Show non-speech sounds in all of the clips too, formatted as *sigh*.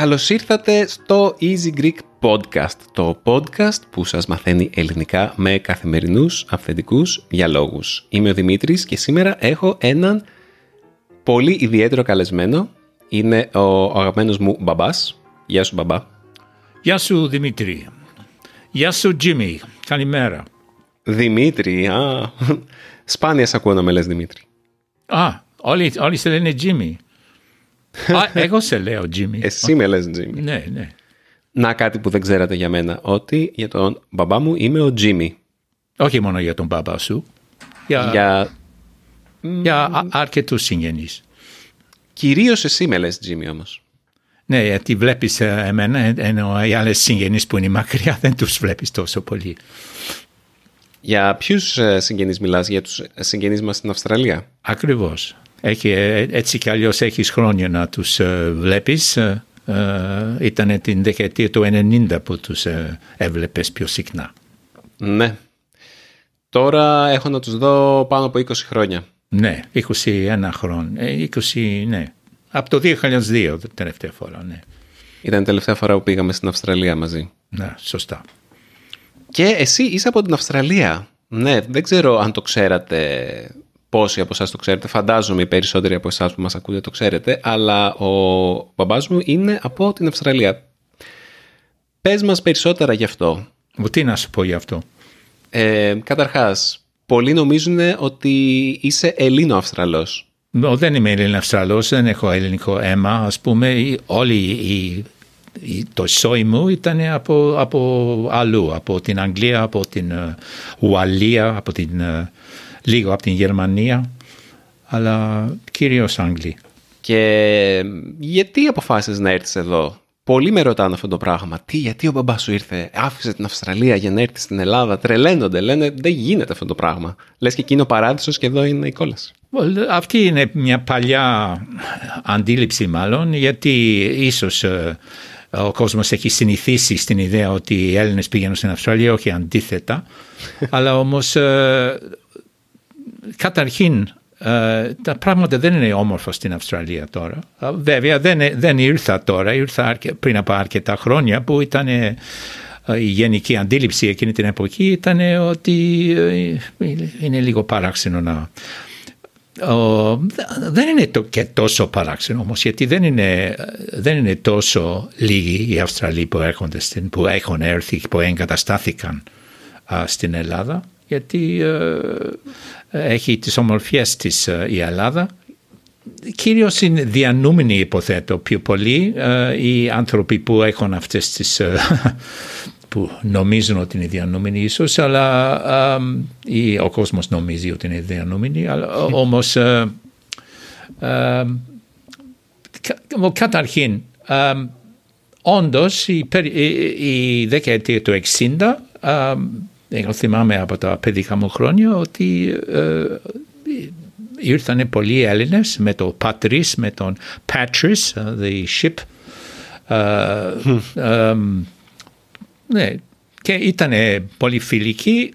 Καλώς ήρθατε στο Easy Greek Podcast, το podcast που σας μαθαίνει ελληνικά με καθημερινούς αυθεντικούς διαλόγους. Είμαι ο Δημήτρης και σήμερα έχω έναν πολύ ιδιαίτερο καλεσμένο. Είναι ο αγαπημένος μου μπαμπάς. Γεια σου μπαμπά. Γεια σου Δημήτρη. Γεια σου Τζίμι. Καλημέρα. Δημήτρη, α, σπάνια σ' ακούω να με λες Δημήτρη. Α, όλοι, όλοι σε λένε Τζίμι. Α, *laughs* εγώ σε λέω Τζίμι. Εσύ με λες Τζίμι. Ναι, ναι. Να κάτι που δεν ξέρατε για μένα, ότι για τον μπαμπά μου είμαι ο Τζίμι. Όχι μόνο για τον μπαμπά σου. Για, Για... για α- αρκετούς συγγενείς. Κυρίως εσύ με λες Τζίμι όμως. Ναι, γιατί βλέπεις ε, εμένα, ε, ενώ οι άλλες συγγενείς που είναι μακριά δεν τους βλέπεις τόσο πολύ. Για ποιους ε, συγγενείς μιλάς, για τους συγγενείς μας στην Αυστραλία; Ακριβώς. Έχει, ε, έτσι κι αλλιώς έχεις χρόνια να τους ε, βλέπεις. Ε, ε, ήταν την δεκαετία του 90 που τους ε, έβλεπες πιο συχνά. Ναι. Τώρα έχω να τους δω πάνω από 20 χρόνια. Ναι, 21 χρόνια. Ε, 20, ναι. Από το 2002 την τελευταία φορά, ναι. Ήταν η τελευταία φορά που πήγαμε στην Αυστραλία μαζί. Ναι, σωστά. Και εσύ είσαι από την Αυστραλία. Ναι, δεν ξέρω αν το ξέρατε πόσοι από εσάς το ξέρετε. Φαντάζομαι οι περισσότεροι από εσάς που μας ακούτε το ξέρετε. Αλλά ο μπαμπάς μου είναι από την Αυστραλία. Πες μας περισσότερα γι' αυτό. Μου τι να σου πω γι' αυτό. Ε, καταρχάς, πολλοί νομίζουν ότι είσαι Ελλήνο-Αυστραλός. Νο, δεν είμαι Έλληνα Αυστραλός, δεν έχω ελληνικό αίμα. Ας πούμε, η- όλη η, η- το σόι μου ήταν από, από αλλού, από την Αγγλία, από την ε, Ουαλία, από την, ε, λίγο από την Γερμανία, αλλά κυρίως Αγγλία. Και γιατί αποφάσισες να έρθεις εδώ; Πολλοί με ρωτάνε αυτό το πράγμα. Τι, γιατί ο μπαμπάς σου ήρθε, άφησε την Αυστραλία για να έρθει στην Ελλάδα. Τρελαίνονται, λένε δεν γίνεται αυτό το πράγμα. Λες και εκείνο ο παράδεισος και εδώ είναι η κόλαση. Well, αυτή είναι μια παλιά αντίληψη μάλλον, γιατί ίσως ε, ο κόσμος έχει συνηθίσει στην ιδέα ότι οι Έλληνες πήγαιναν στην Αυστραλία, όχι αντίθετα. *laughs* Αλλά όμως ε, καταρχήν ε, τα πράγματα δεν είναι όμορφα στην Αυστραλία τώρα. Ε, Βέβαια δεν, δεν ήρθα τώρα, ήρθα αρκε- πριν από αρκετά χρόνια που ήταν ε, η γενική αντίληψη εκείνη την εποχή ήταν ότι ε, είναι λίγο παράξενο να ο, δεν είναι το, και τόσο παράξενο όμως γιατί δεν είναι, δεν είναι τόσο λίγοι οι Αυστραλοί που, έρχονται στην, που έχουν έρθει που εγκαταστάθηκαν α, στην Ελλάδα γιατί ε, έχει τις ομορφιές της ε, η Ελλάδα. Κυρίως είναι διανούμενοι υποθέτω πιο πολύ ε, οι άνθρωποι που έχουν αυτές τις ε, *laughs* που νομίζουν ότι είναι διανούμενοι ίσως αλλά ε, ή ο κόσμος νομίζει ότι είναι διανούμενοι αλλά ε, όμως ε, ε, κα- καταρχήν ε, όντως η, περι- η, η δεκαετία του 60 ε, εγώ θυμάμαι από τα παιδικά μου χρόνια ότι ε, ήρθαν πολλοί Έλληνες με το Πατρίς, με τον Patris, uh, the ship. Uh, um, ναι, και ήταν πολύ φιλικοί.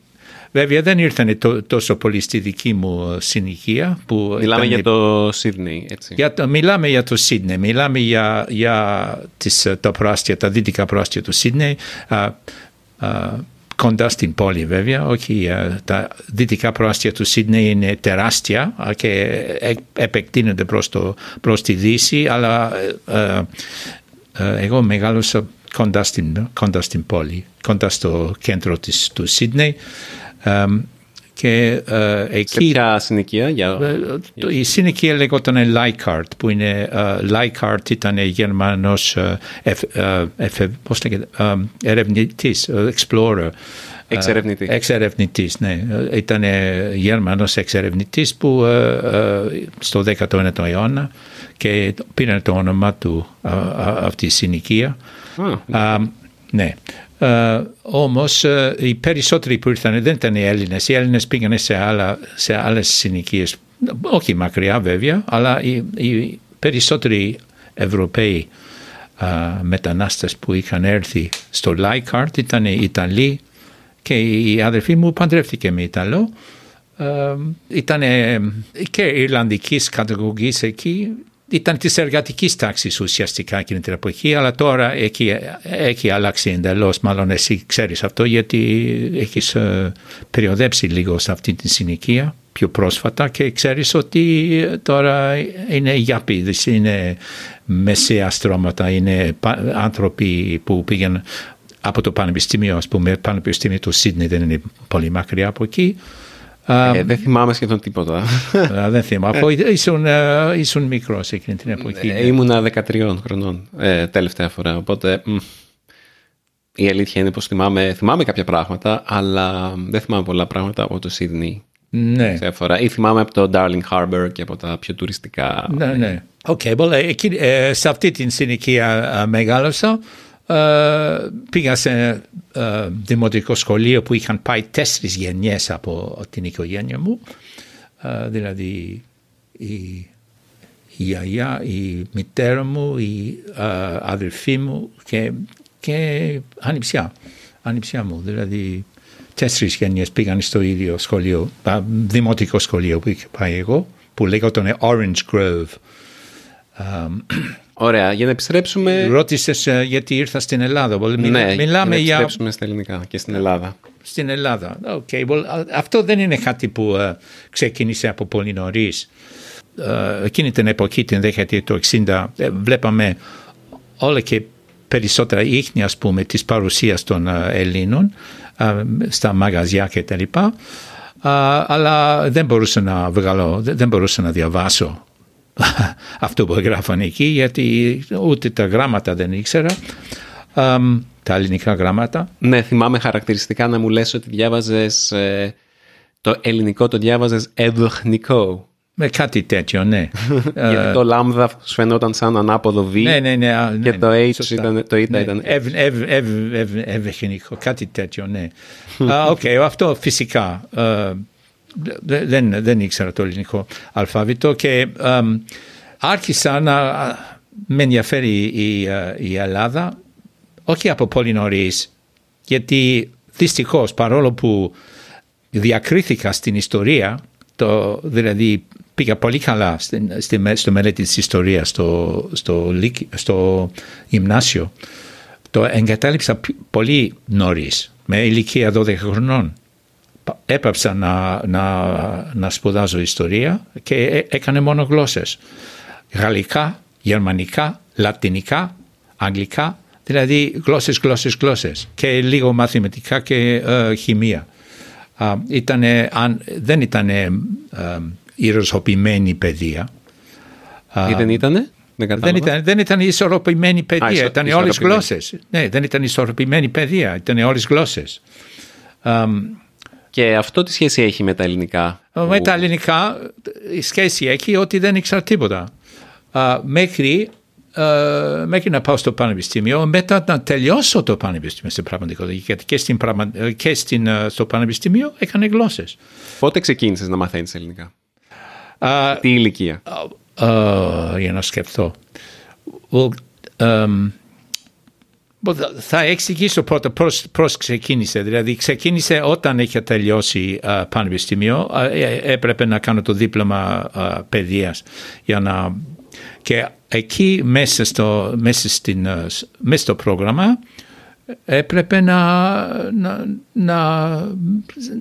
Βέβαια δεν ήρθαν τό- τόσο πολύ στη δική μου συνοικία. Που Μιλάμε ήταν- για το Σίδνεϊ, έτσι. για το, μιλάμε για το Σίδνεϊ, μιλάμε για, για τις, τα προάστια, τα δυτικά προάστια του Σίδνεϊ, α, α, κοντά στην πόλη βέβαια, όχι α, τα δυτικά προάστια του Σίδνεϊ είναι τεράστια α, και ε, επεκτείνονται προς, το, προς τη δύση, αλλά ε, ε, ε, εγώ μεγάλωσα κοντά στην, κοντά στην πόλη, κοντά στο κέντρο της, του Σίδνεϊ. Ε, και ε, Σε εκεί ποια συνοικία, για... ε, το- η συνοικία λεγόταν Λάικαρτ που είναι Λάικαρτ ήταν Γερμανός ε, εφ- ε, εφε- πώς λέγεται, ε, ερευνητής, ε, explorer. Εξερευνητής. Ε, Εξερευνητής, ναι. Ε, Ήταν ε, Γερμανός εξερευνητής που ε, ε, στο 19ο αιώνα και πήρε το όνομα του α, α, αυτή η συνοικία. Α, Α, ναι. Ε, όμως ε, οι περισσότεροι που ήρθαν δεν ήταν οι Έλληνες. Οι Έλληνες πήγαν σε, άλλα, σε άλλες συνοικίες, όχι μακριά βέβαια, αλλά οι, οι περισσότεροι Ευρωπαίοι μετανάστες που είχαν έρθει στο Λάικαρτ ήταν Ιταλοί και η αδερφή μου παντρεύτηκε με Ιταλό. Ήταν και Ιρλανδικής καταγωγής εκεί ήταν της εργατικής τάξης ουσιαστικά εκείνη την εποχή, αλλά τώρα έχει, έχει αλλάξει εντελώς. Μάλλον εσύ ξέρεις αυτό, γιατί έχεις ε, περιοδέψει λίγο σε αυτή τη συνοικία πιο πρόσφατα και ξέρεις ότι τώρα είναι γιαπίδες, είναι μεσαία στρώματα, είναι άνθρωποι που πήγαν από το πανεπιστήμιο, ας πούμε, πανεπιστήμιο του Σίδνη δεν είναι πολύ μακριά από εκεί, ε, δεν θυμάμαι σχεδόν τίποτα. δεν θυμάμαι. Από, ήσουν, ε, ήσουν μικρός εκείνη την εποχή. Ε, ήμουνα 13 χρονών ε, τελευταία φορά. Οπότε μ, η αλήθεια είναι πως θυμάμαι, θυμάμαι κάποια πράγματα, αλλά δεν θυμάμαι πολλά πράγματα από το Σίδνey. Ναι. Σε φορά. Ή θυμάμαι από το Darling Harbour και από τα πιο τουριστικά. Ναι, ναι. Okay, well, ε, σε αυτή την συνοικία μεγάλωσα. Ε, πήγα σε ε, δημοτικό σχολείο που είχαν πάει τέσσερις γενιές από την οικογένεια μου. Ε, δηλαδή η, η γιαγιά, η μητέρα μου, η αδελφή μου και, και ανιψιά, ανιψιά μου. Δηλαδή τέσσερις γενιές πήγαν στο ίδιο σχολείο, δημοτικό σχολείο που είχα πάει εγώ, που λέγονταν Orange Grove. Ωραία, για να επιστρέψουμε. Ρώτησες ε, γιατί ήρθα στην Ελλάδα. ναι, μιλάμε για να επιστρέψουμε στα ελληνικά και στην Ελλάδα. Στην Ελλάδα. Okay, well, αυτό δεν είναι κάτι που uh, ξεκίνησε από πολύ νωρίς. Uh, εκείνη την εποχή, την δεκαετία του 60, βλέπαμε όλα και περισσότερα ίχνη, ας πούμε, της παρουσίας των uh, Ελλήνων στα μαγαζιά και τα λοιπά. αλλά δεν μπορούσα να βγάλω, δεν μπορούσα να διαβάσω αυτό που έγραφαν εκεί γιατί ούτε τα γράμματα δεν ήξερα τα ελληνικά γράμματα. Ναι, θυμάμαι χαρακτηριστικά να μου λες ότι διάβαζες ε, το ελληνικό το διάβαζες εδοχνικό. Με κάτι τέτοιο, ναι. Γιατί το λάμδα σου φαινόταν σαν ανάποδο β. Ναι, ναι, ναι. Και ναι, το H ήταν, το ναι, ήταν. Ευεχνικό, κάτι τέτοιο, ναι. Οκ, αυτό φυσικά δεν, δεν ήξερα το ελληνικό αλφάβητο και άρχισα να με ενδιαφέρει η, η Ελλάδα όχι από πολύ νωρίς, γιατί δυστυχώς παρόλο που διακρίθηκα στην ιστορία, το, δηλαδή πήγα πολύ καλά στην, στο μελέτη της ιστορίας στο, στο, στο γυμνάσιο, το εγκατάλειψα πολύ νωρίς, με ηλικία 12 χρονών έπαψα να, να, να σπουδάζω ιστορία και έκανε μόνο γλώσσες. Γαλλικά, γερμανικά, λατινικά, αγγλικά, δηλαδή γλώσσες, γλώσσες, γλώσσες και λίγο μαθηματικά και ε, χημεία. ήτανε, αν, δεν ήταν ε, παιδεία. Ή δεν ήτανε; Δεν, ήταν, δεν ήταν ισορροπημένη παιδεία, ήταν όλες γλώσσες. Ναι, δεν ήταν ισορροπημένη παιδεία, ήταν όλες γλώσσες. Και αυτό τι σχέση έχει με τα ελληνικά; Με τα ελληνικά η σχέση έχει ότι δεν ήξερα τίποτα. μέχρι, μέχρι να πάω στο πανεπιστήμιο, μετά να τελειώσω το πανεπιστήμιο στην πραγματικότητα. Γιατί και, στην, και στην, στο πανεπιστήμιο έκανε γλώσσες. Πότε ξεκίνησες να μαθαίνεις ελληνικά, Τι ηλικία; για να σκεφτώ. Well, um, θα εξηγήσω πρώτα πώς, ξεκίνησε. Δηλαδή ξεκίνησε όταν είχε τελειώσει uh, πανεπιστήμιο. Uh, έπρεπε να κάνω το δίπλωμα uh, παιδείας για να... Και εκεί μέσα στο, μέσα στην, μέσα στο πρόγραμμα έπρεπε να, να, να,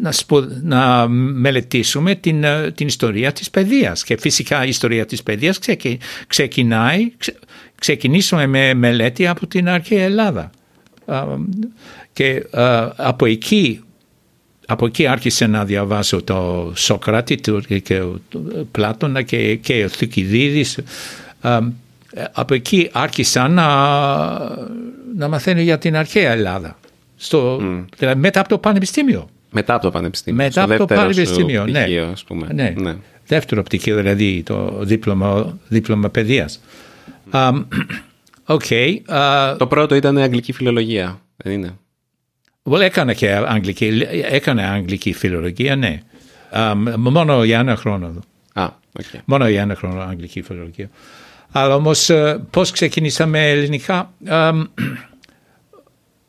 να, σπου, να μελετήσουμε την, την ιστορία της παιδείας. Και φυσικά η ιστορία της παιδείας ξεκινάει, ξεκινήσουμε με μελέτη από την αρχαία Ελλάδα. Και από εκεί από εκεί άρχισε να διαβάσω το Σοκράτη και ο Πλάτωνα και, και ο Θουκυδίδης. Από εκεί άρχισα να, να μαθαίνω για την αρχαία Ελλάδα. Στο, δηλαδή μετά από το πανεπιστήμιο. Μετά από το πανεπιστήμιο. Μετά από το πανεπιστήμιο, ναι. Ας πούμε. ναι. ναι. Δεύτερο πτυχίο δηλαδή το δίπλωμα, δίπλωμα παιδείας. Um, okay, uh, το πρώτο ήταν αγγλική φιλολογία, δεν είναι; Well, έκανα και αγγλική, έκανα αγγλική φιλολογία, ναι. Um, μόνο για ένα χρόνο. Ah, okay. Μόνο για ένα χρόνο αγγλική φιλολογία. Αλλά όμως ε, πώς ξεκίνησα με ελληνικά; Ε,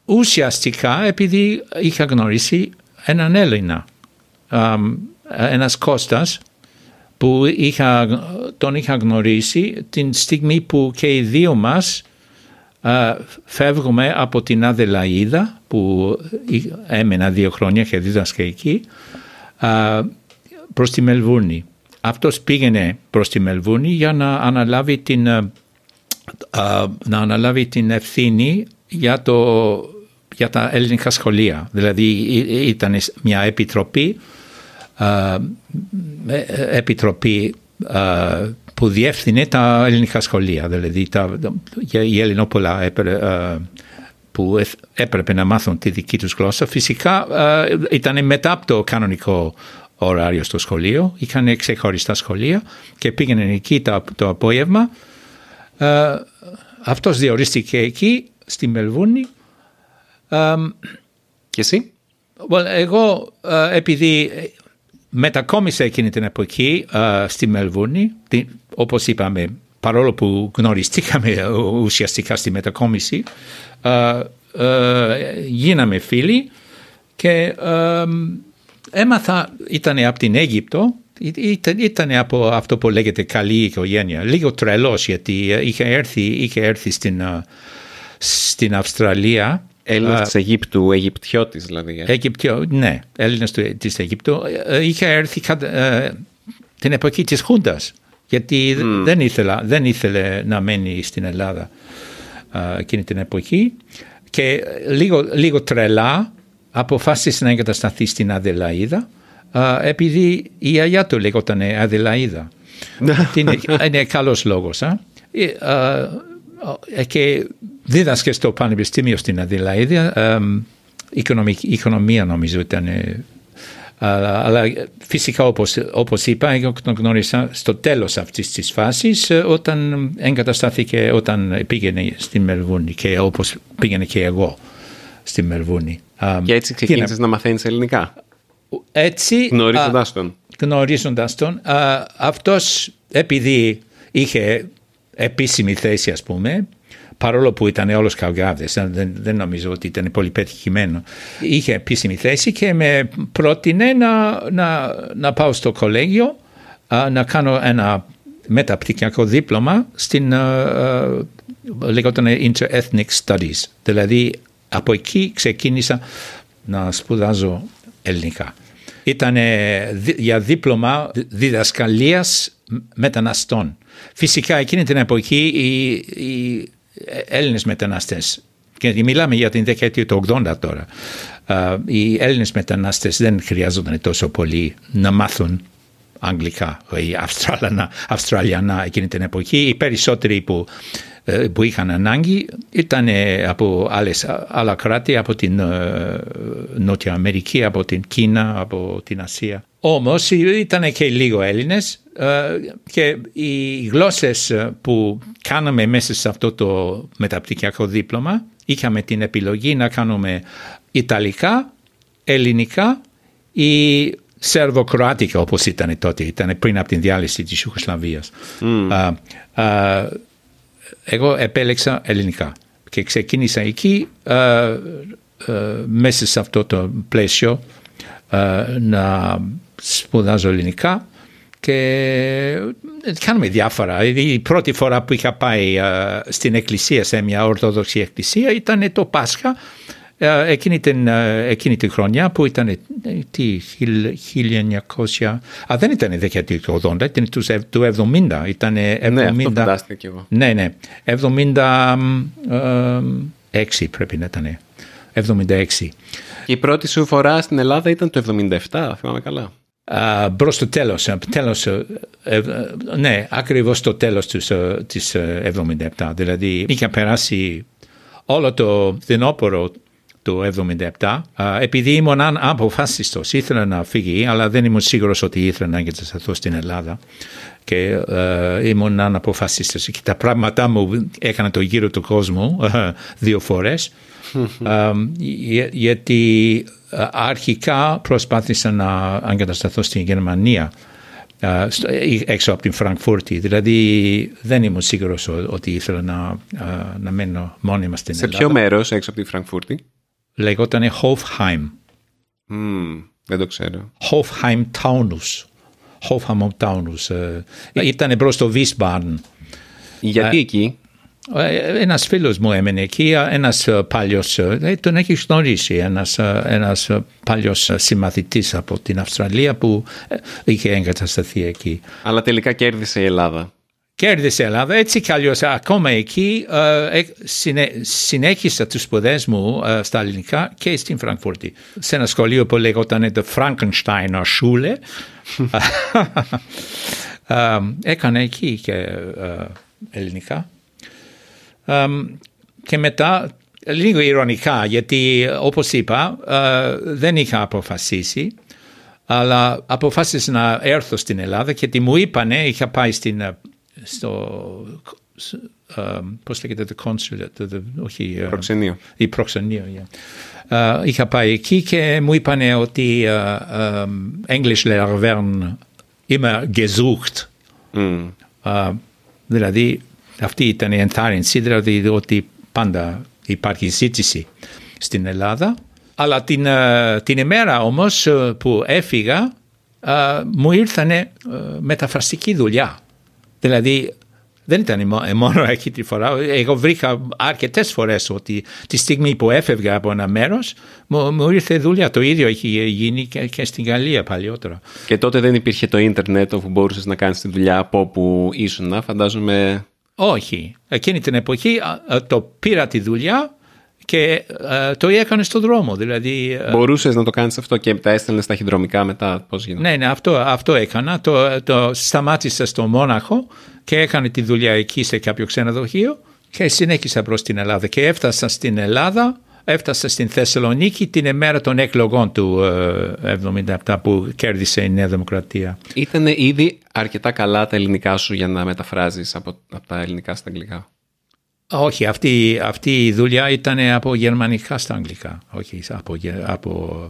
ουσιαστικά επειδή είχα γνωρίσει έναν Έλληνα. Ε, ένας Κώστας που είχα, τον είχα γνωρίσει την στιγμή που και οι δύο μας φεύγουμε από την Αδελαίδα που έμενα δύο χρόνια και δίδασκα εκεί προς τη Μελβούρνη. Αυτός πήγαινε προς τη Μελβούρνη για να αναλάβει την, να αναλάβει την ευθύνη για, το, για τα ελληνικά σχολεία. Δηλαδή ήταν μια επιτροπή, ε, επιτροπή που διεύθυνε τα ελληνικά σχολεία. Δηλαδή τα, οι Ελληνόπολα έπρεπε, που έπρεπε να μάθουν τη δική τους γλώσσα. Φυσικά ήταν μετά από το κανονικό ωράριο στο σχολείο, είχαν ξεχωριστά σχολεία και πήγαιναν εκεί το, το απόγευμα. Uh, αυτός διορίστηκε εκεί, στη Μελβούνη. και εσύ; Well, εγώ επειδή μετακόμισα εκείνη την εποχή στη Μελβούνη, όπως είπαμε, παρόλο που γνωριστήκαμε ουσιαστικά στη μετακόμιση, γίναμε φίλοι και έμαθα, ήταν από την Αίγυπτο, ήταν, ήταν από αυτό που λέγεται καλή οικογένεια. Λίγο τρελός γιατί είχε έρθει, είχε έρθει στην, στην Αυστραλία. Έλληνας της Αιγύπτου, Αιγυπτιώτης δηλαδή. Ε. Αιγυπτιώ, ναι, Έλληνας της Αιγύπτου. Ε, είχε έρθει ε, την εποχή της Χούντας γιατί mm. δεν, ήθελα, δεν ήθελε να μένει στην Ελλάδα εκείνη την εποχή και λίγο, λίγο τρελά αποφάσισε να εγκατασταθεί στην Αδελαίδα επειδή η αγιά του λέγονταν Αδελαίδα. είναι, είναι καλός λόγος. Ε, και δίδασκε στο Πανεπιστήμιο στην Αδελαίδα. οικονομία νομίζω ήταν αλλά φυσικά όπως, όπως είπα, εγώ τον γνώρισα στο τέλος αυτής της φάσης όταν εγκαταστάθηκε, όταν πήγαινε στην Μελβούνη και όπως πήγαινε και εγώ στη Μελβούνη. Και έτσι ξεκίνησες να μαθαίνεις ελληνικά; Έτσι. Γνωρίζοντας τον. Γνωρίζοντας τον. Αυτός επειδή είχε επίσημη θέση ας πούμε, παρόλο που ήταν όλος καυγάδες, δεν, δεν νομίζω ότι ήταν πολύ πετυχημένο. Είχε επίσημη θέση και με πρότεινε να, να, να πάω στο κολέγιο να κάνω ένα μεταπτυχιακό δίπλωμα στην uh, λεγόταν Inter-Ethnic Studies. Δηλαδή από εκεί ξεκίνησα να σπουδάζω ελληνικά. Ήταν για δίπλωμα διδασκαλίας μεταναστών. Φυσικά εκείνη την εποχή οι, οι Έλληνες μεταναστές και μιλάμε για την δεκαετία του 80 τώρα. Οι Έλληνες μετανάστες δεν χρειάζονταν τόσο πολύ να μάθουν αγγλικά ή αυστραλιανά, αυστραλιανά εκείνη την εποχή. Οι περισσότεροι που, ε, που είχαν ανάγκη ήταν από άλλες, άλλα κράτη, από την ε, Νότια Αμερική, από την Κίνα, από την Ασία. Όμως ήταν και λίγο Έλληνες ε, και οι γλώσσες που κάναμε μέσα σε αυτό το μεταπτυχιακό δίπλωμα είχαμε την επιλογή να κάνουμε Ιταλικά, Ελληνικά ή Σερβοκροάτικα όπως ήταν τότε, ήταν πριν από την διάλυση της Ιουγκοσλαβίας. Mm. εγώ επέλεξα ελληνικά και ξεκίνησα εκεί μέσα σε αυτό το πλαίσιο να σπουδάζω ελληνικά και κάνουμε διάφορα. Η πρώτη φορά που είχα πάει στην εκκλησία, σε μια ορθόδοξη εκκλησία, ήταν το Πάσχα εκείνη την, εκείνη την χρονιά που ήταν τι, 1900, α, δεν ήταν δεκαετία του 80, ήταν τους 70, ήταν 70, ναι, αυτό φαντάστηκα και εγώ. Ναι, ναι, 76 πρέπει να ήταν, 76. Και η πρώτη σου φορά στην Ελλάδα ήταν το 77, θυμάμαι καλά. Uh, προς το τέλος, τέλος ε, ναι, ακριβώς το τέλος της, της 77. Δηλαδή είχα περάσει όλο το φθινόπωρο το 1977, επειδή ήμουν αποφάσιστος, ήθελα να φύγει, αλλά δεν ήμουν σίγουρος ότι ήθελα να εγκατασταθώ στην Ελλάδα. Και uh, ήμουν αποφάσιστος. Και τα πράγματά μου έκανα το γύρο του κόσμου δύο φορές. Γιατί αρχικά προσπάθησα να εγκατασταθώ στην Γερμανία α, στο- ε, έξω από την Φραγκφούρτη. Δηλαδή δεν ήμουν σίγουρος ο- ότι ήθελα να, α, να μένω μόνιμα στην Σε Ελλάδα. ποιο μέρος έξω από τη Φραγκφούρτη; Λεγόταν Hofheim. Μμμ, δεν το ξέρω. Hofheim Taunus. Hofheim Taunus. Ε, ήταν προς το Wiesbaden. Γιατί εκεί; Ε, Ένας φίλος μου έμενε εκεί, ένας ε, παλιός, ε, τον έχει γνωρίσει, ένας, ε, ένας ε, παλιός ε, συμμαθητής από την Αυστραλία που ε, είχε εγκατασταθεί εκεί. Αλλά τελικά κέρδισε η Ελλάδα. Κέρδισε η Ελλάδα, έτσι κι αλλιώς ακόμα εκεί ε, ε, συνέ, συνέχισα τους σπουδές μου ε, στα ελληνικά και στην Φραγκφούρτη. Σε ένα σχολείο που λέγονταν The Frankensteiner Schule. ε, έκανα εκεί και ε, ελληνικά. Ε, και μετά, λίγο ηρωνικά, γιατί όπως είπα, ε, δεν είχα αποφασίσει, αλλά αποφάσισα να έρθω στην Ελλάδα και τι μου είπανε, είχα πάει στην, ε, στο, ε, πώς λέγεται, το consulate, το- το- όχι, ε, Προξενείο. η προξενείο, yeah. Ε, είχα πάει εκεί και μου είπανε ότι ε, ε, English Lehrer werden immer gesucht. Μμ. Α, δηλαδή αυτή ήταν η ενθάρρυνση, δηλαδή ότι πάντα υπάρχει ζήτηση στην Ελλάδα. Αλλά την, ε, την ημέρα όμως ε, που έφυγα ε, μου ήρθανε ε, μεταφραστική δουλειά. Δηλαδή δεν ήταν η μο- η μόνο εκεί τη φορά. Εγώ βρήκα αρκετές φορές ότι τη στιγμή που έφευγα από ένα μέρος μου, μου ήρθε δουλειά. Το ίδιο έχει γίνει και, και στην Γαλλία παλιότερα. Και τότε δεν υπήρχε το ίντερνετ όπου μπορούσες να κάνεις τη δουλειά από όπου ήσουν. Φαντάζομαι. Όχι. Εκείνη την εποχή α, α, το πήρα τη δουλειά και α, το έκανε στον δρόμο. Δηλαδή, α, Μπορούσες να το κάνεις αυτό και τα έστελνες ταχυδρομικά μετά. Πώς γίνεται; ναι, ναι, αυτό, αυτό έκανα. Το, το σταμάτησα στο Μόναχο και έκανε τη δουλειά εκεί σε κάποιο ξενοδοχείο και συνέχισα προς την Ελλάδα. Και έφτασα στην Ελλάδα, έφτασα στην Θεσσαλονίκη την ημέρα των εκλογών του ε, 77 που κέρδισε η Νέα Δημοκρατία. Ήταν ήδη αρκετά καλά τα ελληνικά σου για να μεταφράζεις από, από τα ελληνικά στα αγγλικά; Όχι, αυτή, αυτή η δουλειά ήταν από γερμανικά στα αγγλικά, όχι από, γε- από,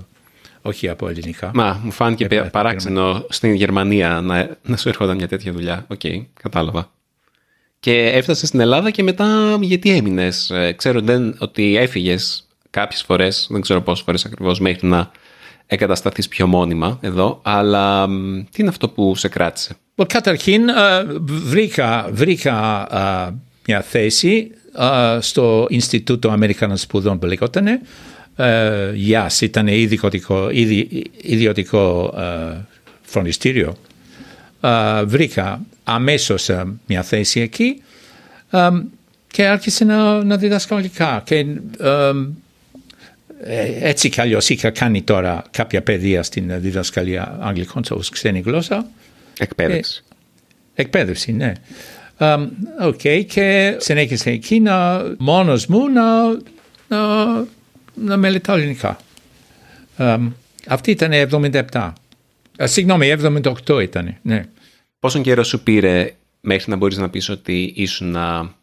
όχι από ελληνικά. Μα μου φάνηκε Ε, πε- παράξενο στην Γερμανία να, να σου έρχονταν μια τέτοια δουλειά. Οκ, κατάλαβα. Και έφτασες στην Ελλάδα και μετά γιατί έμεινες. Ξέρω δεν, ότι έφυγες κάποιες φορές, δεν ξέρω πόσες φορές ακριβώς, μέχρι να εγκατασταθείς πιο μόνιμα εδώ. Αλλά μ, τι είναι αυτό που σε κράτησε; Well, καταρχήν ε, βρήκα, βρήκα ε, μια θέση ε, στο Ινστιτούτο Αμερικανών Σπουδών που λέγονταν. Ε, Γιάς ήταν ιδιωτικό, ιδι- ιδιωτικό ε, φροντιστήριο. Ε, βρήκα αμέσως ε, μια θέση εκεί ε, και άρχισα να, να διδάσκω αγγλικά. Και ε, ε, έτσι κι αλλιώς είχα κάνει τώρα κάποια παιδεία στην διδασκαλία αγγλικών ως ξένη γλώσσα. Εκπαίδευση. Εκπαίδευση, ναι. Um, okay, και συνέχισα εκεί να, μόνος μου να, να, να μελετάω ελληνικά. Um, αυτή ήταν 77. Α, συγγνώμη, 78 ήταν. Ναι. Πόσον καιρό σου πήρε μέχρι να μπορείς να πεις ότι ήσουν α,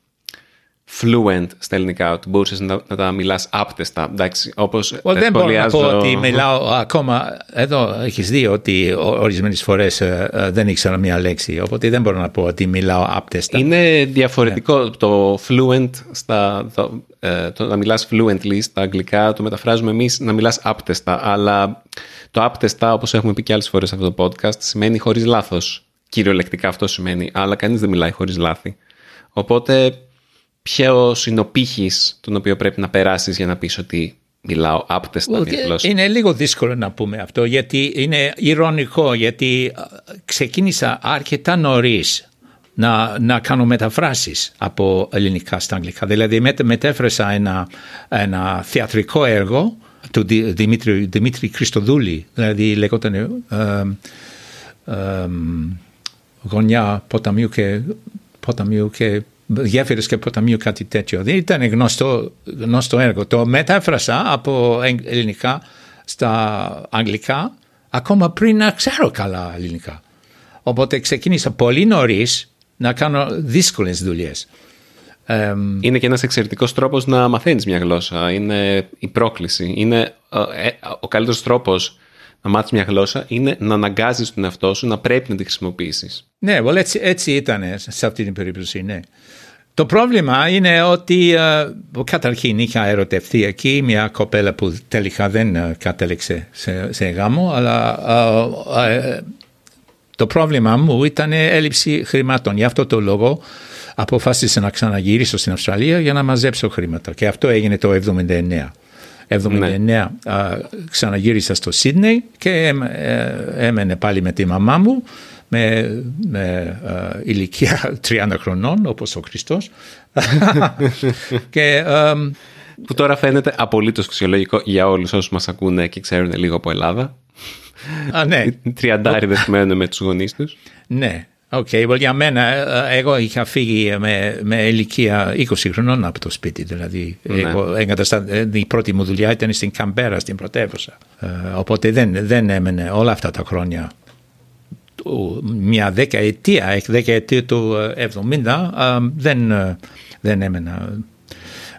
fluent στα ελληνικά, ότι μπορούσες να, να τα μιλάς άπτεστα. Εντάξει, όπως Well, δεν μπορώ να πω σχολιάζω- ότι μιλάω ακόμα. Εδώ έχεις δει ότι ορισμένες φορές ε, ε, δεν ήξερα μια λέξη. Οπότε δεν μπορώ να πω ότι μιλάω άπτεστα. Είναι διαφορετικό το fluent, στα, το, ε, το να μιλάς fluently στα αγγλικά, το μεταφράζουμε εμείς να μιλάς άπτεστα, αλλά το άπτεστα, όπως έχουμε πει και άλλες φορές σε αυτό το podcast, σημαίνει χωρίς λάθος. Κυριολεκτικά αυτό σημαίνει, αλλά κανείς δεν μιλάει χωρίς λάθη. Οπότε, ποιο είναι ο πύχης τον οποίο πρέπει να περάσεις για να πεις ότι μιλάω άπτεστα Well, μια και γλώσσα. Είναι λίγο δύσκολο να πούμε αυτό γιατί είναι ηρωνικό γιατί α, ξεκίνησα αρκετά νωρίς να, να κάνω μεταφράσεις από ελληνικά στα αγγλικά. Δηλαδή μετ, μετέφρασα ένα, ένα θεατρικό έργο του Δη- Δημήτρη, Δημήτρη Χριστοδούλη, δηλαδή λέγονταν ε, ε, ε, γωνιά ποταμίου και, ποταμίου και γέφυρες και ποταμίου κάτι τέτοιο. Δεν ήταν γνωστό, γνωστό έργο. Το μετάφρασα από εγ- ελληνικά στα αγγλικά ακόμα πριν να ξέρω καλά ελληνικά. Οπότε ξεκίνησα πολύ νωρίς να κάνω δύσκολες δουλειές. Ε, Είναι και ένας εξαιρετικός τρόπος να μαθαίνεις μια γλώσσα. Είναι η πρόκληση. Είναι ε, ε, ο καλύτερος τρόπος να μάθεις μια γλώσσα είναι να αναγκάζεις τον εαυτό σου να πρέπει να τη χρησιμοποιήσεις. Ναι, well, έτσι, έτσι ήταν σε αυτή την περίπτωση, ναι. Το πρόβλημα είναι ότι uh, καταρχήν είχα ερωτευτεί εκεί μια κοπέλα που τελικά δεν uh, κατέληξε σε, σε γάμο, αλλά uh, το πρόβλημα μου ήταν έλλειψη χρημάτων. Γι' αυτό το λόγο αποφάσισα να ξαναγυρίσω στην Αυστραλία για να μαζέψω χρήματα. Και αυτό έγινε το 1979. 1979 ναι. ξαναγύρισα στο Σίδνεϊ και ε, έμενα πάλι με τη μαμά μου με, με ηλικία 30 χρονών όπως ο Χριστός. *laughs* και, που τώρα φαίνεται απολύτως φυσιολογικό για όλους όσους μας ακούνε και ξέρουν λίγο από Ελλάδα. Α, ναι. Τριαντάριδες μένουν με τους γονείς τους. Ναι, OK, okay, για μένα, ε, εγώ είχα φύγει με, με ηλικία 20 χρονών από το σπίτι. Δηλαδή, ναι. εγώ ε, η πρώτη μου δουλειά ήταν στην Καμπέρα, στην πρωτεύουσα. Ε, οπότε δεν, δεν έμενε όλα αυτά τα χρόνια. Μια δεκαετία, δεκαετία του 70, δεν, δεν έμενα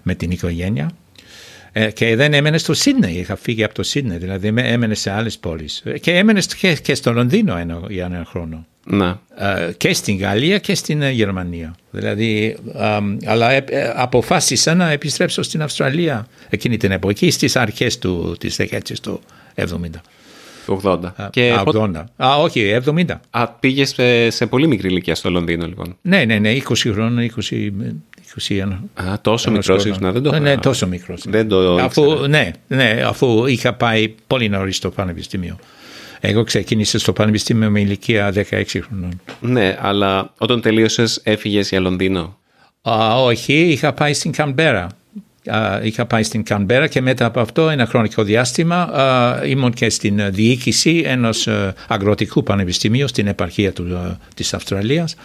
με την οικογένεια. Και δεν έμενε στο Σίδνεϊ, είχα φύγει από το Σίδνεϊ, δηλαδή έμενε σε άλλες πόλεις. Και έμενε και, και στο Λονδίνο ένα, για ένα χρόνο. Να. και στην Γαλλία και στην ε, Γερμανία. Δηλαδή, αλλά ε, ε, αποφάσισα να επιστρέψω στην Αυστραλία εκείνη την εποχή στις αρχές του, της δεκαετίας του 70. Του 80. και 80. Α, όχι, 70. Α, πήγες σε, σε, πολύ μικρή ηλικία στο Λονδίνο, λοιπόν. Ναι, ναι, ναι, 20 χρόνια, 20, 21. Α, τόσο μικρός ήσουν, δεν το Ναι, τόσο μικρός. Δεν το αφού, ναι, ναι, αφού είχα πάει πολύ νωρίς στο πανεπιστήμιο. Εγώ ξεκίνησα στο Πανεπιστήμιο με ηλικία 16 χρονών. Ναι, αλλά όταν τελείωσες, έφυγες για Λονδίνο; Α, όχι, είχα πάει στην Καμπέρα. Είχα πάει στην Καμπέρα και μετά από αυτό ένα χρονικό διάστημα ήμουν και στην διοίκηση ενός αγροτικού πανεπιστημίου στην επαρχία του, της Αυστραλίας.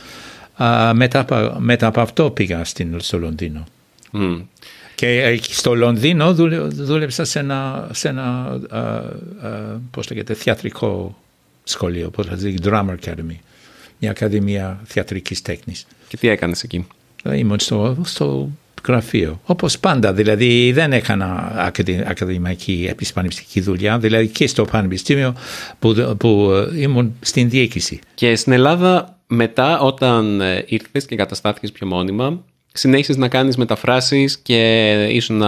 μετά, μετά από αυτό πήγα στην, στο Λονδίνο. Mm. Και στο Λονδίνο δούλεψα σε ένα, σε ένα πώς λέγεται, θεατρικό σχολείο, πώς λέγεται, Drama Academy, μια ακαδημία θεατρικής τέχνης. Και τι έκανες εκεί; Ήμουν στο, στο γραφείο. Όπως πάντα, δηλαδή δεν έκανα ακαδημαϊκή επισπανιστική δουλειά, δηλαδή και στο πανεπιστήμιο που, που ήμουν στην διοίκηση. Και στην Ελλάδα μετά όταν ε, ήρθες και καταστάθηκες πιο μόνιμα, συνέχισες να κάνεις μεταφράσεις και ήσουν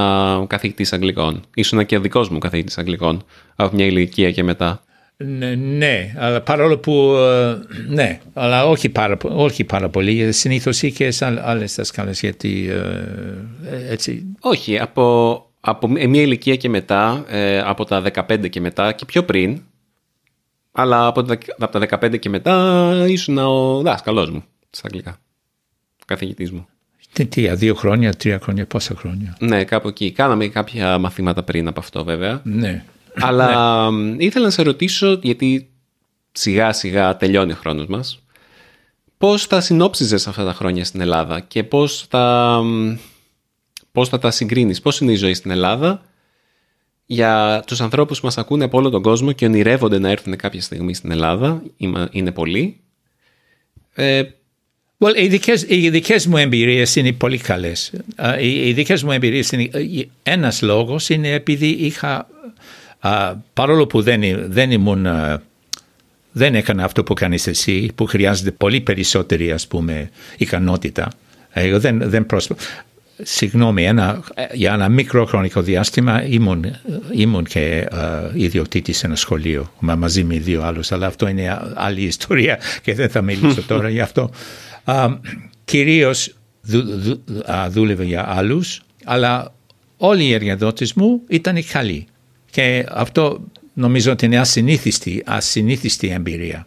καθηγητής Αγγλικών. Ήσουν και ο δικός μου καθηγητής Αγγλικών από μια ηλικία και μετά. Ναι, ναι, αλλά παρόλο που. Ε, ναι, αλλά όχι πάρα, όχι πάρα πολύ. Συνήθως είχες άλλες δασκάλες γιατί. Ε, έτσι. Όχι, από, από μια ηλικία και μετά, ε, από τα 15 και μετά και πιο πριν. Αλλά από τα, από τα 15 και μετά ήσουν ο δάσκαλός μου στα αγγλικά. Καθηγητής μου. Τι, τι, δύο χρόνια, τρία χρόνια, πόσα χρόνια; Ναι, κάπου εκεί. Κάναμε κάποια μαθήματα πριν από αυτό βέβαια. Ναι. *laughs* Αλλά ναι. ήθελα να σε ρωτήσω, γιατί σιγά σιγά τελειώνει ο χρόνος μας, πώς θα συνόψιζες αυτά τα χρόνια στην Ελλάδα και πώς θα, πώς θα τα συγκρίνεις, πώς είναι η ζωή στην Ελλάδα για τους ανθρώπους που μας ακούνε από όλο τον κόσμο και ονειρεύονται να έρθουν κάποια στιγμή στην Ελλάδα, είναι πολλοί, ε, Well, οι δικές, οι δικές μου εμπειρίες είναι πολύ καλές. Οι, οι δικές μου εμπειρίες είναι... Ένας λόγος είναι επειδή είχα... παρόλο που δεν, δεν ήμουν... δεν έκανα αυτό που κάνεις εσύ, που χρειάζεται πολύ περισσότερη, ας πούμε, ικανότητα. Εγώ δεν, δεν Συγγνώμη, ένα, για ένα μικρό χρονικό διάστημα ήμουν, ήμουν και uh, ιδιοκτήτης σε ένα σχολείο μαζί με δύο άλλους, αλλά αυτό είναι άλλη ιστορία και δεν θα μιλήσω τώρα γι' αυτό. Uh, κυρίως δούλευε για άλλους, αλλά όλοι οι εργαδότες μου ήταν καλοί. Και αυτό νομίζω ότι είναι ασυνήθιστη, ασυνήθιστη εμπειρία.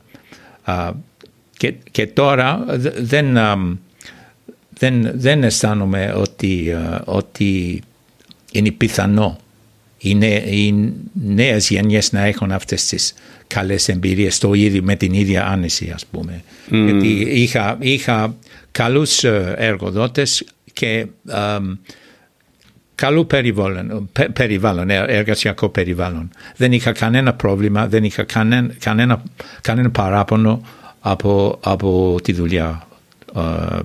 και, και τώρα δεν, δεν, δεν αισθάνομαι ότι, ότι είναι πιθανό οι, νέ, οι νέες γενιές να έχουν αυτές τις καλές εμπειρίες το ίδιο, με την ίδια άνεση ας πούμε. Mm. Γιατί είχα, είχα καλούς ε, εργοδότες και um, καλό περιβάλλον, περιβάλλον, ε, εργασιακό περιβάλλον. Δεν είχα κανένα πρόβλημα, δεν είχα κανένα, κανένα, κανένα παράπονο από, από τη δουλειά. Uh,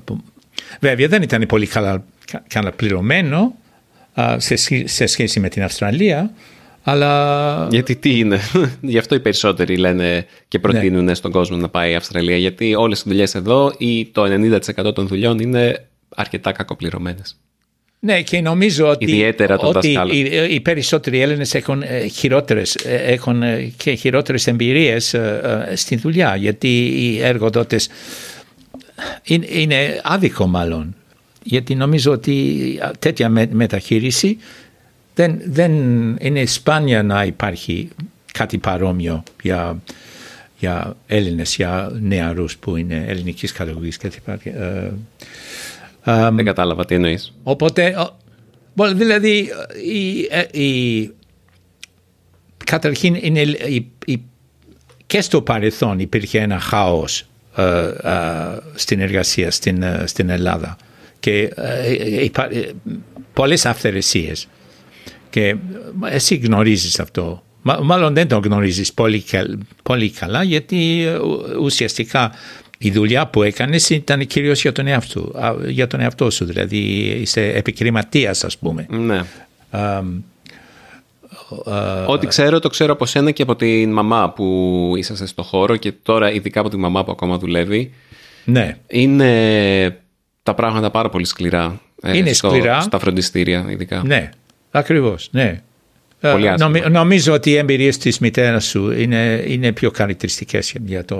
βέβαια δεν ήταν πολύ καλά, καλά πληρωμένο uh, σε, σε σχέση με την Αυστραλία, Αλλά... Γιατί τι είναι; *laughs* Γι' αυτό οι περισσότεροι λένε και προτείνουν ναι. στον κόσμο να πάει η Αυστραλία. Γιατί όλες οι δουλειές εδώ ή το 90% των δουλειών είναι αρκετά κακοπληρωμένες. Ναι, και νομίζω ότι, Ιδιαίτερα ότι οι, οι, περισσότεροι Έλληνες έχουν, ε, χειρότερες, ε, έχουν ε, και χειρότερες εμπειρίες στη δουλειά γιατί οι εργοδότες είναι, είναι άδικο μάλλον. Γιατί νομίζω ότι τέτοια μεταχείριση δεν, δεν είναι σπάνια να υπάρχει κάτι παρόμοιο για, για Έλληνες, για νεαρούς που είναι ελληνικής καταγωγής και δεν κατάλαβα τι εννοείς. Οπότε, δηλαδή, η, η, καταρχήν είναι, η, και στο παρελθόν υπήρχε ένα χάος ε, ε, στην εργασία στην, ε, στην Ελλάδα. Και ε, πολλές αυθαιρεσίες. Και εσύ γνωρίζεις αυτό. Μάλλον δεν το γνωρίζεις πολύ, πολύ καλά γιατί ουσιαστικά η δουλειά που έκανες ήταν κυρίως για τον εαυτό, για τον εαυτό σου, δηλαδή είσαι επιχειρηματίας, ας πούμε. Ναι. Ό,τι ξέρω, το ξέρω από σένα και από την μαμά που είσαστε στο χώρο και τώρα ειδικά από τη μαμά που ακόμα δουλεύει. Ναι. Είναι τα πράγματα πάρα πολύ σκληρά. Ε, είναι σκληρά. Στα φροντιστήρια ειδικά. Ναι, ακριβώς, ναι. Ε, νομίζω ότι οι εμπειρίε της μητέρας σου είναι, είναι πιο χαρακτηριστικές για το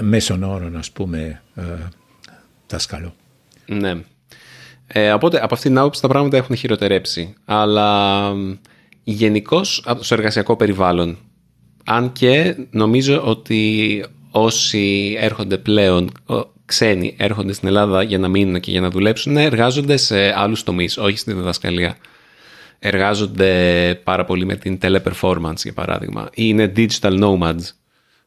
μέσον όρο, ας πούμε, ε, δάσκαλο. Ναι. Ε, οπότε από αυτήν την άποψη τα πράγματα έχουν χειροτερέψει. Αλλά γενικώς στο εργασιακό περιβάλλον. Αν και νομίζω ότι όσοι έρχονται πλέον, ξένοι έρχονται στην Ελλάδα για να μείνουν και για να δουλέψουν, εργάζονται σε άλλους τομείς, όχι στη διδασκαλία εργάζονται πάρα πολύ με την Teleperformance για παράδειγμα ή είναι digital nomads.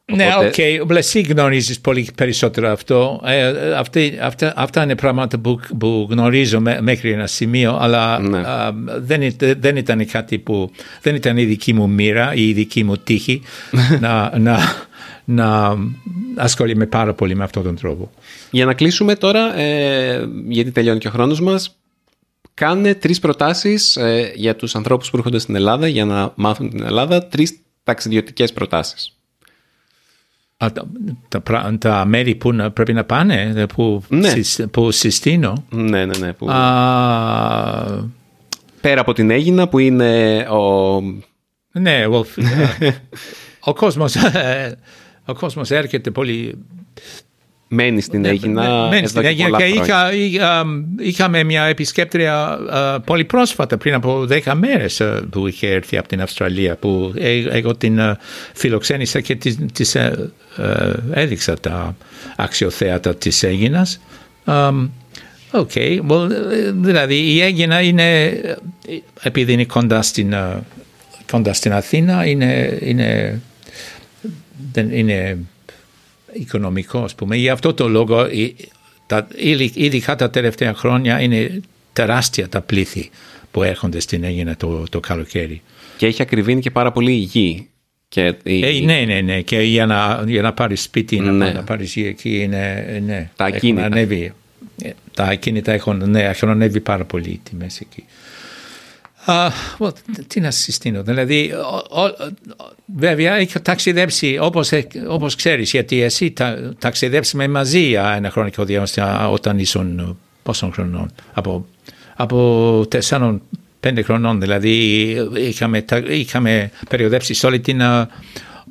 Ναι, OK. Okay. Εσύ γνωρίζεις πολύ περισσότερο αυτό. Ε, αυτά, αυτά, είναι πράγματα που, που γνωρίζω μέχρι ένα σημείο, αλλά ναι. δεν, δεν, ήταν κάτι που... Δεν ήταν η δική μου μοίρα ή η δική μου τύχη *laughs* να, να, να ασχολούμαι πάρα πολύ με αυτόν τον τρόπο. Για να κλείσουμε τώρα, ε, γιατί τελειώνει και ο χρόνος μας, Κάνε τρεις προτάσεις ε, για τους ανθρώπους που έρχονται στην Ελλάδα για να μάθουν την Ελλάδα, τρεις ταξιδιωτικές προτάσεις. Α, τα, τα, μέρη που να, πρέπει να πάνε, που, ναι. που συστήνω. Ναι, ναι, ναι. Που... Πέρα από την Έγινα που είναι ο... Ναι, well, *laughs* ο, κόσμος, ο κόσμος έρχεται πολύ μένει στην ναι, Έγινα. Μένει στην Έγινα και είχα, είχαμε μια επισκέπτρια πολύ πρόσφατα, πριν από 10 μέρες που είχε έρθει από την Αυστραλία, που ε, εγώ την φιλοξένησα και τη ε, ε, έδειξα τα αξιοθέατα της Αίγινα. OK, okay. well, δηλαδή η Αίγινα είναι, επειδή είναι κοντά στην, κοντά στην Αθήνα, είναι, είναι, δεν είναι οικονομικό, ας πούμε. Γι' αυτό το λόγο, τα, ειδικά τα τελευταία χρόνια, είναι τεράστια τα πλήθη που έρχονται στην Αίγινα το, το καλοκαίρι. Και έχει ακριβήνει και πάρα πολύ η γη. Και ε, ναι, ναι, ναι. Και για να, για να πάρεις σπίτι, ναι. να, να πάρεις γη εκεί, είναι, ναι. Τα ακίνητα. Ανέβει, ε, τα ακίνητα έχουν, ναι, έχουν ανέβει πάρα πολύ οι τιμές εκεί. Uh, well, τι να συστήνω, δηλαδή βέβαια έχω ταξιδέψει όπως, όπως ξέρεις γιατί εσύ τα, ταξιδέψαμε μαζί για ένα χρονικό διάστημα όταν ήσουν πόσων χρονών από, από τεσσάρων πέντε χρονών δηλαδή είχαμε, είχαμε περιοδέψει όλη την,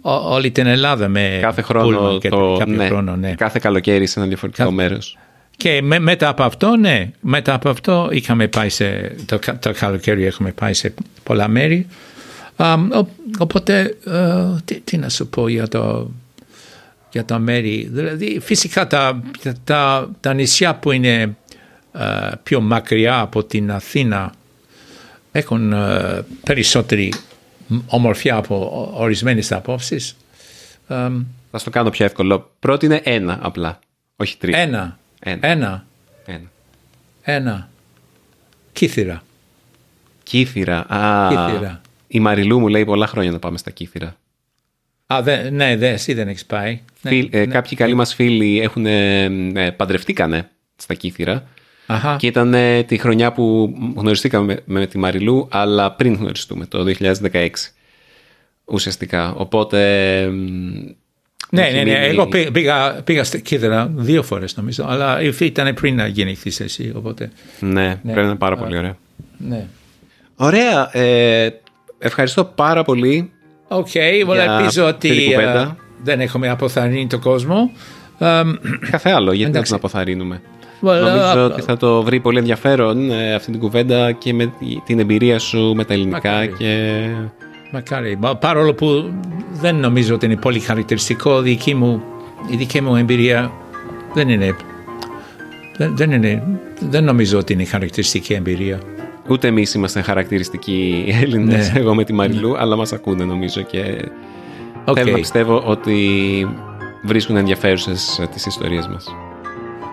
όλη την Ελλάδα με κάθε χρόνο, το, κάθε, ναι, χρόνο ναι. κάθε καλοκαίρι σε ένα διαφορετικό κάθε, μέρος και με, μετά από αυτό, ναι, μετά από αυτό είχαμε πάει σε, το, το καλοκαίρι έχουμε πάει σε πολλά μέρη. Um, οπότε, uh, τι, τι, να σου πω για το, για το μέρη. Δηλαδή, φυσικά τα, τα, τα νησιά που είναι uh, πιο μακριά από την Αθήνα έχουν uh, περισσότερη ομορφιά από ορισμένες απόψεις. Um, Θα στο κάνω πιο εύκολο. Πρώτη είναι ένα απλά, όχι τρία. Ένα. Ένα. Ένα. Ένα. Ένα. Κύθυρα. Κύθυρα. Α, Κύθυρα. Η Μαριλού μου λέει πολλά χρόνια να πάμε στα Κύθυρα. Α, δε, ναι, δε, εσύ δεν έχεις πάει. Ναι, Φίλ, ε, ναι. Κάποιοι καλοί μας φίλοι έχουν, ε, ε, παντρευτήκανε στα Κύθυρα. Αχα. Και ήταν τη χρονιά που γνωριστήκαμε με, με τη Μαριλού, αλλά πριν γνωριστούμε, το 2016. ουσιαστικά. Οπότε. Ναι, ναι, ναι. Εγώ πήγα, πήγα στη Κίδρα δύο φορές νομίζω, αλλά ήταν πριν να γεννηθεί εσύ. Οπότε... Ναι, ναι, πρέπει να είναι πάρα πολύ ωραία. Ναι. Ωραία. Ε, ευχαριστώ πάρα πολύ. OK, okay, ελπίζω ότι uh, δεν έχουμε αποθαρρύνει τον κόσμο. Um, Κάθε άλλο, γιατί δεν να αποθαρρύνουμε. Well, Νομίζω uh, ότι θα το βρει πολύ ενδιαφέρον ε, αυτή την κουβέντα και με την εμπειρία σου με τα ελληνικά μακάρι. και... Μακάρι. Παρόλο που δεν νομίζω ότι είναι πολύ χαρακτηριστικό, δική μου, η δική μου εμπειρία δεν είναι, δεν, δεν είναι, δεν νομίζω ότι είναι χαρακτηριστική εμπειρία. Ούτε εμείς είμαστε χαρακτηριστικοί Έλληνες, ναι. εγώ με τη Μαριλού, ναι. αλλά μας ακούνε νομίζω και okay. θέλω να πιστεύω ότι βρίσκουν ενδιαφέρουσες τις ιστορίες μας.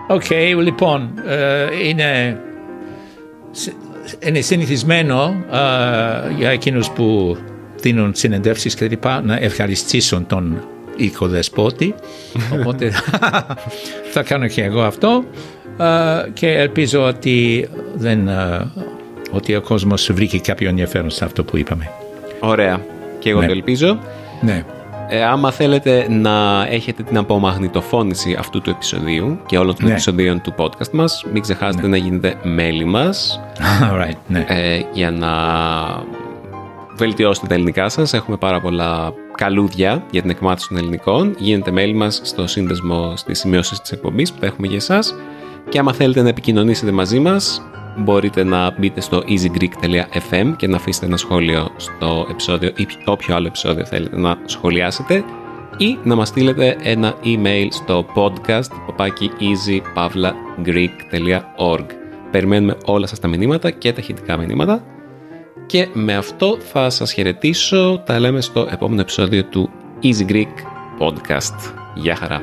OK, okay, λοιπόν, uh, είναι, είναι συνηθισμένο uh, για εκείνους που δίνουν συνεντεύξεις και λοιπά να ευχαριστήσουν τον οικοδεσπότη. *laughs* Οπότε *laughs* θα κάνω και εγώ αυτό uh, και ελπίζω ότι δεν ότι ο κόσμος βρήκε κάποιο ενδιαφέρον σε αυτό που είπαμε. Ωραία. Και εγώ ναι. το ελπίζω. Ναι. Ε, άμα θέλετε να έχετε την απομαγνητοφώνηση αυτού του επεισοδίου και όλων των ναι. επεισοδίων του podcast μας, μην ξεχάσετε ναι. να γίνετε μέλη μας *laughs* right, ναι. ε, για να βελτιώσετε τα ελληνικά σας. Έχουμε πάρα πολλά καλούδια για την εκμάθηση των ελληνικών. Γίνετε μέλη μας στο σύνδεσμο στις σημειώσεις της εκπομπής που θα έχουμε για εσάς. Και άμα θέλετε να επικοινωνήσετε μαζί μας, μπορείτε να μπείτε στο easygreek.fm και να αφήσετε ένα σχόλιο στο επεισόδιο ή όποιο άλλο επεισόδιο θέλετε να σχολιάσετε ή να μας στείλετε ένα email στο podcast ποπάκι easypavlagreek.org Περιμένουμε όλα σας τα μηνύματα και τα ηχητικά μηνύματα και με αυτό θα σας χαιρετήσω. Τα λέμε στο επόμενο επεισόδιο του Easy Greek Podcast. Γεια χαρά!